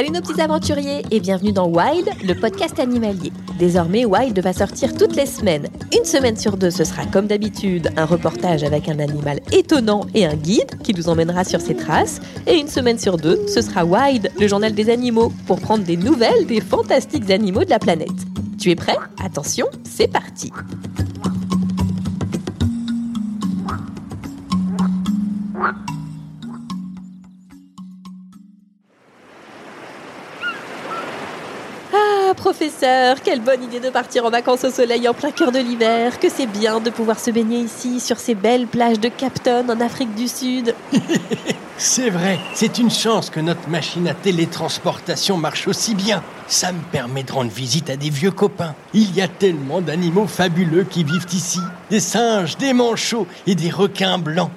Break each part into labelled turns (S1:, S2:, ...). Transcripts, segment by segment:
S1: Salut nos petits aventuriers et bienvenue dans Wild, le podcast animalier. Désormais, Wild va sortir toutes les semaines. Une semaine sur deux, ce sera comme d'habitude un reportage avec un animal étonnant et un guide qui nous emmènera sur ses traces. Et une semaine sur deux, ce sera Wild, le journal des animaux, pour prendre des nouvelles des fantastiques animaux de la planète. Tu es prêt? Attention, c'est parti professeur, quelle bonne idée de partir en vacances au soleil en plein cœur de l'hiver. Que c'est bien de pouvoir se baigner ici, sur ces belles plages de Capton en Afrique du Sud.
S2: C'est vrai, c'est une chance que notre machine à télétransportation marche aussi bien. Ça me permet de rendre visite à des vieux copains. Il y a tellement d'animaux fabuleux qui vivent ici. Des singes, des manchots et des requins blancs.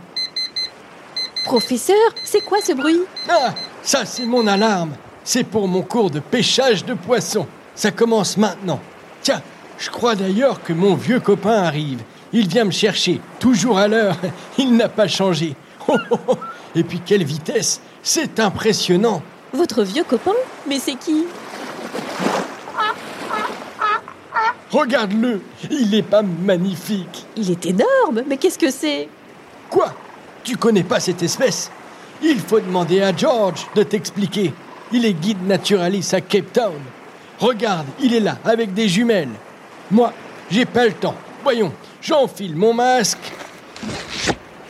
S1: Professeur, c'est quoi ce bruit?
S2: Ah, ça c'est mon alarme. C'est pour mon cours de pêchage de poissons. Ça commence maintenant. Tiens, je crois d'ailleurs que mon vieux copain arrive. Il vient me chercher, toujours à l'heure. Il n'a pas changé. Oh, oh, oh. Et puis quelle vitesse C'est impressionnant.
S1: Votre vieux copain Mais c'est qui
S2: Regarde-le, il est pas magnifique.
S1: Il est énorme, mais qu'est-ce que c'est
S2: Quoi? Tu connais pas cette espèce? Il faut demander à George de t'expliquer. Il est guide naturaliste à Cape Town. Regarde, il est là, avec des jumelles. Moi, j'ai pas le temps. Voyons, j'enfile mon masque.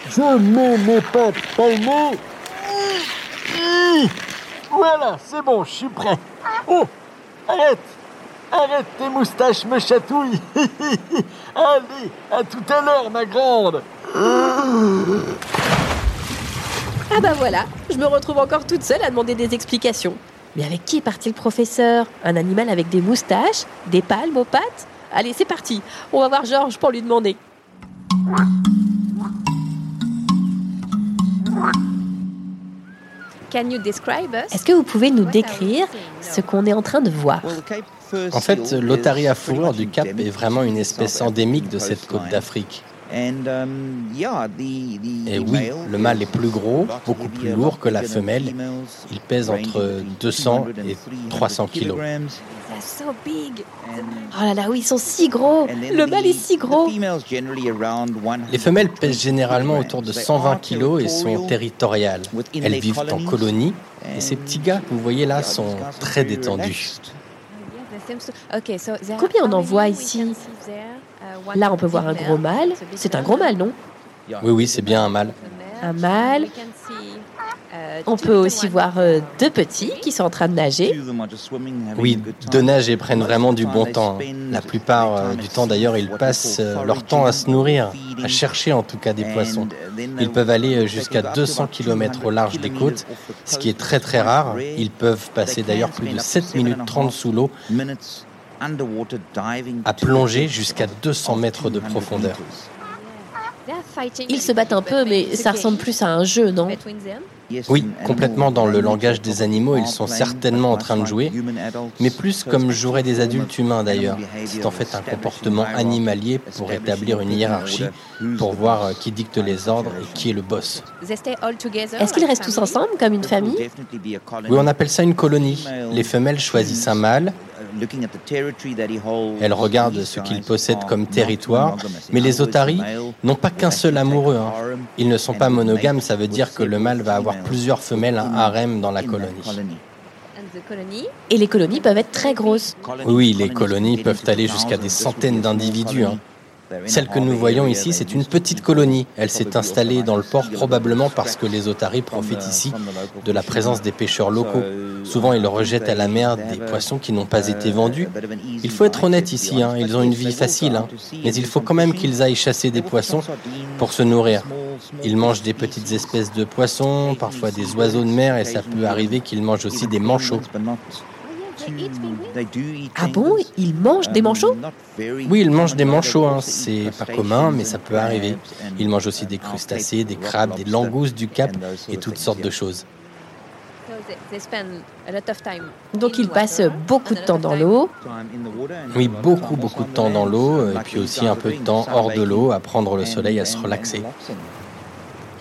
S2: Je mets mes pattes palmées. Voilà, c'est bon, je suis prêt. Oh, arrête Arrête, tes moustaches me chatouillent. Allez, à tout à l'heure, ma grande.
S1: Ah bah voilà, je me retrouve encore toute seule à demander des explications. Mais avec qui est parti le professeur? Un animal avec des moustaches Des palmes aux pattes? Allez, c'est parti. On va voir Georges pour lui demander. Est-ce que vous pouvez nous décrire ce qu'on est en train de voir?
S3: En fait, l'otarie à fourrure du Cap est vraiment une espèce endémique de cette côte d'Afrique. Et oui, le mâle est plus gros, beaucoup plus lourd que la femelle. Il pèse entre 200 et 300 kilos.
S1: Oh là là, oui, ils sont si gros. Le mâle est si gros.
S3: Les femelles pèsent généralement autour de 120 kilos et sont territoriales. Elles vivent en colonie et ces petits gars que vous voyez là sont très détendus.
S1: Combien on en voit ici Là, on peut voir un gros mâle. C'est un gros mâle, non?
S3: Oui, oui, c'est bien un mâle.
S1: Un mâle. On peut aussi voir euh, deux petits qui sont en train de nager.
S3: Oui, deux nagent et prennent vraiment du bon temps. La plupart euh, du temps, d'ailleurs, ils passent euh, leur temps à se nourrir, à chercher en tout cas des poissons. Ils peuvent aller jusqu'à 200 km au large des côtes, ce qui est très très rare. Ils peuvent passer d'ailleurs plus de 7 minutes 30 sous l'eau à plonger jusqu'à 200 mètres de profondeur.
S1: Ils se battent un peu, mais ça ressemble plus à un jeu, non?
S3: Oui, complètement dans le langage des animaux, ils sont certainement en train de jouer, mais plus comme joueraient des adultes humains d'ailleurs. C'est en fait un comportement animalier pour établir une hiérarchie, pour voir qui dicte les ordres et qui est le boss.
S1: Est-ce qu'ils restent tous ensemble comme une famille?
S3: Oui, on appelle ça une colonie. Les femelles choisissent un mâle, elles regardent ce qu'ils possèdent comme territoire, mais les otaries n'ont pas qu'un seul amoureux. hein. Ils ne sont pas monogames, ça veut dire que le mâle va avoir plusieurs femelles, un harem dans la colonie.
S1: Et les colonies peuvent être très grosses.
S3: Oui, les colonies peuvent aller jusqu'à des centaines d'individus. hein. Celle que nous voyons ici, c'est une petite colonie. Elle s'est installée dans le port probablement parce que les otaries profitent ici de la présence des pêcheurs locaux. Souvent, ils rejettent à la mer des poissons qui n'ont pas été vendus. Il faut être honnête ici, hein, ils ont une vie facile, hein. mais il faut quand même qu'ils aillent chasser des poissons pour se nourrir. Ils mangent des petites espèces de poissons, parfois des oiseaux de mer, et ça peut arriver qu'ils mangent aussi des manchots.
S1: Ah bon Ils mangent des manchots?
S3: Oui, ils mangent des manchots, hein. c'est pas commun, mais ça peut arriver. Ils mangent aussi des crustacés, des crabes, des langoustes du Cap et toutes sortes de choses.
S1: Donc ils passent beaucoup de temps dans l'eau?
S3: Oui, beaucoup, beaucoup de temps dans l'eau, et puis aussi un peu de temps hors de l'eau, à prendre le soleil, à se relaxer.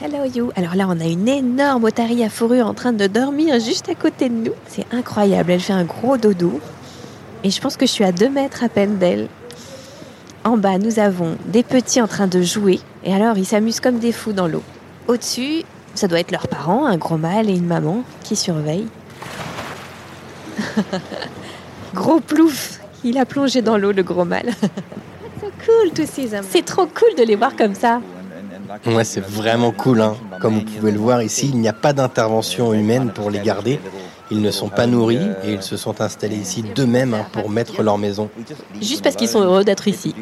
S1: Hello you. Alors là, on a une énorme otarie à fourrure en train de dormir juste à côté de nous. C'est incroyable. Elle fait un gros dodo. Et je pense que je suis à deux mètres à peine d'elle. En bas, nous avons des petits en train de jouer. Et alors, ils s'amusent comme des fous dans l'eau. Au-dessus, ça doit être leurs parents, un gros mâle et une maman qui surveillent. gros plouf Il a plongé dans l'eau, le gros mâle. C'est trop cool de les voir comme ça.
S3: Ouais, c'est vraiment cool. Hein. Comme vous pouvez le voir ici, il n'y a pas d'intervention humaine pour les garder. Ils ne sont pas nourris et ils se sont installés ici d'eux-mêmes hein, pour mettre leur maison.
S1: Juste parce qu'ils sont heureux d'être ici.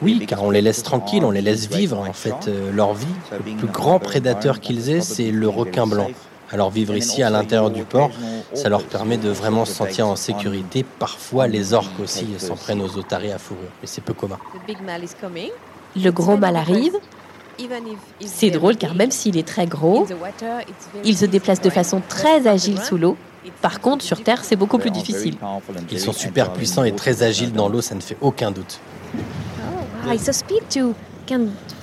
S3: Oui, car on les laisse tranquilles, on les laisse vivre en fait euh, leur vie. Le plus grand prédateur qu'ils aient, c'est le requin blanc. Alors vivre ici à l'intérieur du port, ça leur permet de vraiment se sentir en sécurité. Parfois, les orques aussi s'en prennent aux otaries à fourrure, mais c'est peu commun.
S1: Le gros mâle arrive. C'est drôle car même s'il est très gros, il se déplace de façon très agile sous l'eau. Par contre, sur Terre, c'est beaucoup plus difficile.
S3: Ils sont super puissants et très agiles dans l'eau, ça ne fait aucun doute.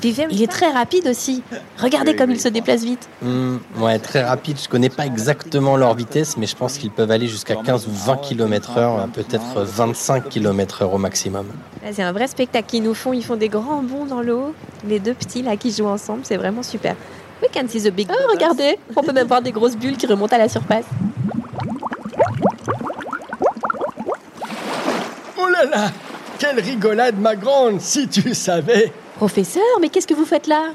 S1: Il est très rapide aussi. Regardez comme il se déplace vite.
S3: Hmm, ouais, très rapide. Je connais pas exactement leur vitesse, mais je pense qu'ils peuvent aller jusqu'à 15 ou 20 km heure, peut-être 25 km heure au maximum.
S1: C'est un vrai spectacle qu'ils nous font. Ils font des grands bonds dans l'eau. Les deux petits là qui jouent ensemble, c'est vraiment super. We can see the big. Oh, regardez, on peut même voir des grosses bulles qui remontent à la surface.
S2: Oh là là Quelle rigolade, ma grande, si tu savais
S1: Professeur, mais qu'est-ce que vous faites là?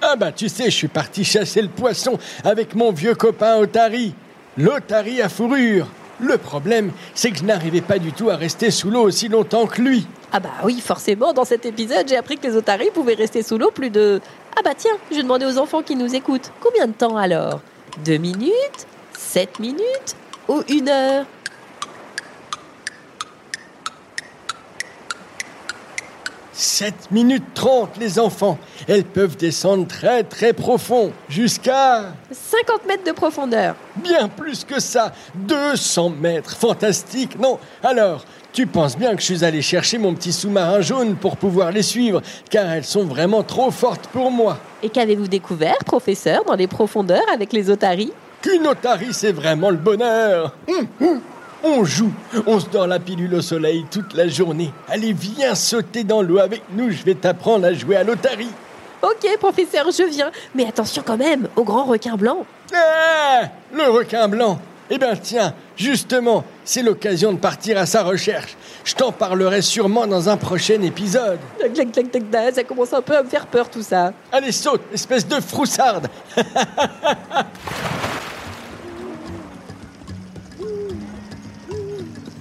S2: Ah bah tu sais, je suis parti chasser le poisson avec mon vieux copain Otari. L'Otari à fourrure. Le problème, c'est que je n'arrivais pas du tout à rester sous l'eau aussi longtemps que lui.
S1: Ah bah oui, forcément, dans cet épisode, j'ai appris que les otaries pouvaient rester sous l'eau plus de... Ah bah tiens, je vais demander aux enfants qui nous écoutent. Combien de temps alors? Deux minutes? Sept minutes? Ou une heure?
S2: 7 minutes 30, les enfants. Elles peuvent descendre très très profond, jusqu'à
S1: 50 mètres de profondeur.
S2: bien plus que ça. 200 mètres, fantastique, non? Alors, tu penses bien que je suis allé chercher mon petit sous-marin jaune pour pouvoir les suivre, car elles sont vraiment trop fortes pour moi.
S1: Et qu'avez-vous découvert, professeur, dans les profondeurs avec les otaries?
S2: Qu'une otarie, c'est vraiment le bonheur. Hum, hum. On joue, on se dort la pilule au soleil toute la journée. Allez, viens sauter dans l'eau avec nous, je vais t'apprendre à jouer à l'otarie.
S1: Ok, professeur, je viens. Mais attention quand même, au grand requin blanc.
S2: Ah Le requin blanc Eh bien tiens, justement, c'est l'occasion de partir à sa recherche. Je t'en parlerai sûrement dans un prochain épisode.
S1: Clac, clac, clac, clac, clac, Ça commence un peu à me faire peur tout ça.
S2: Allez, saute, espèce de froussarde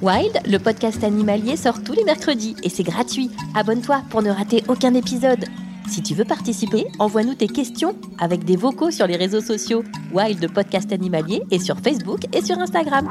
S1: Wild, le podcast animalier, sort tous les mercredis et c'est gratuit. Abonne-toi pour ne rater aucun épisode. Si tu veux participer, envoie-nous tes questions avec des vocaux sur les réseaux sociaux Wild Podcast Animalier et sur Facebook et sur Instagram.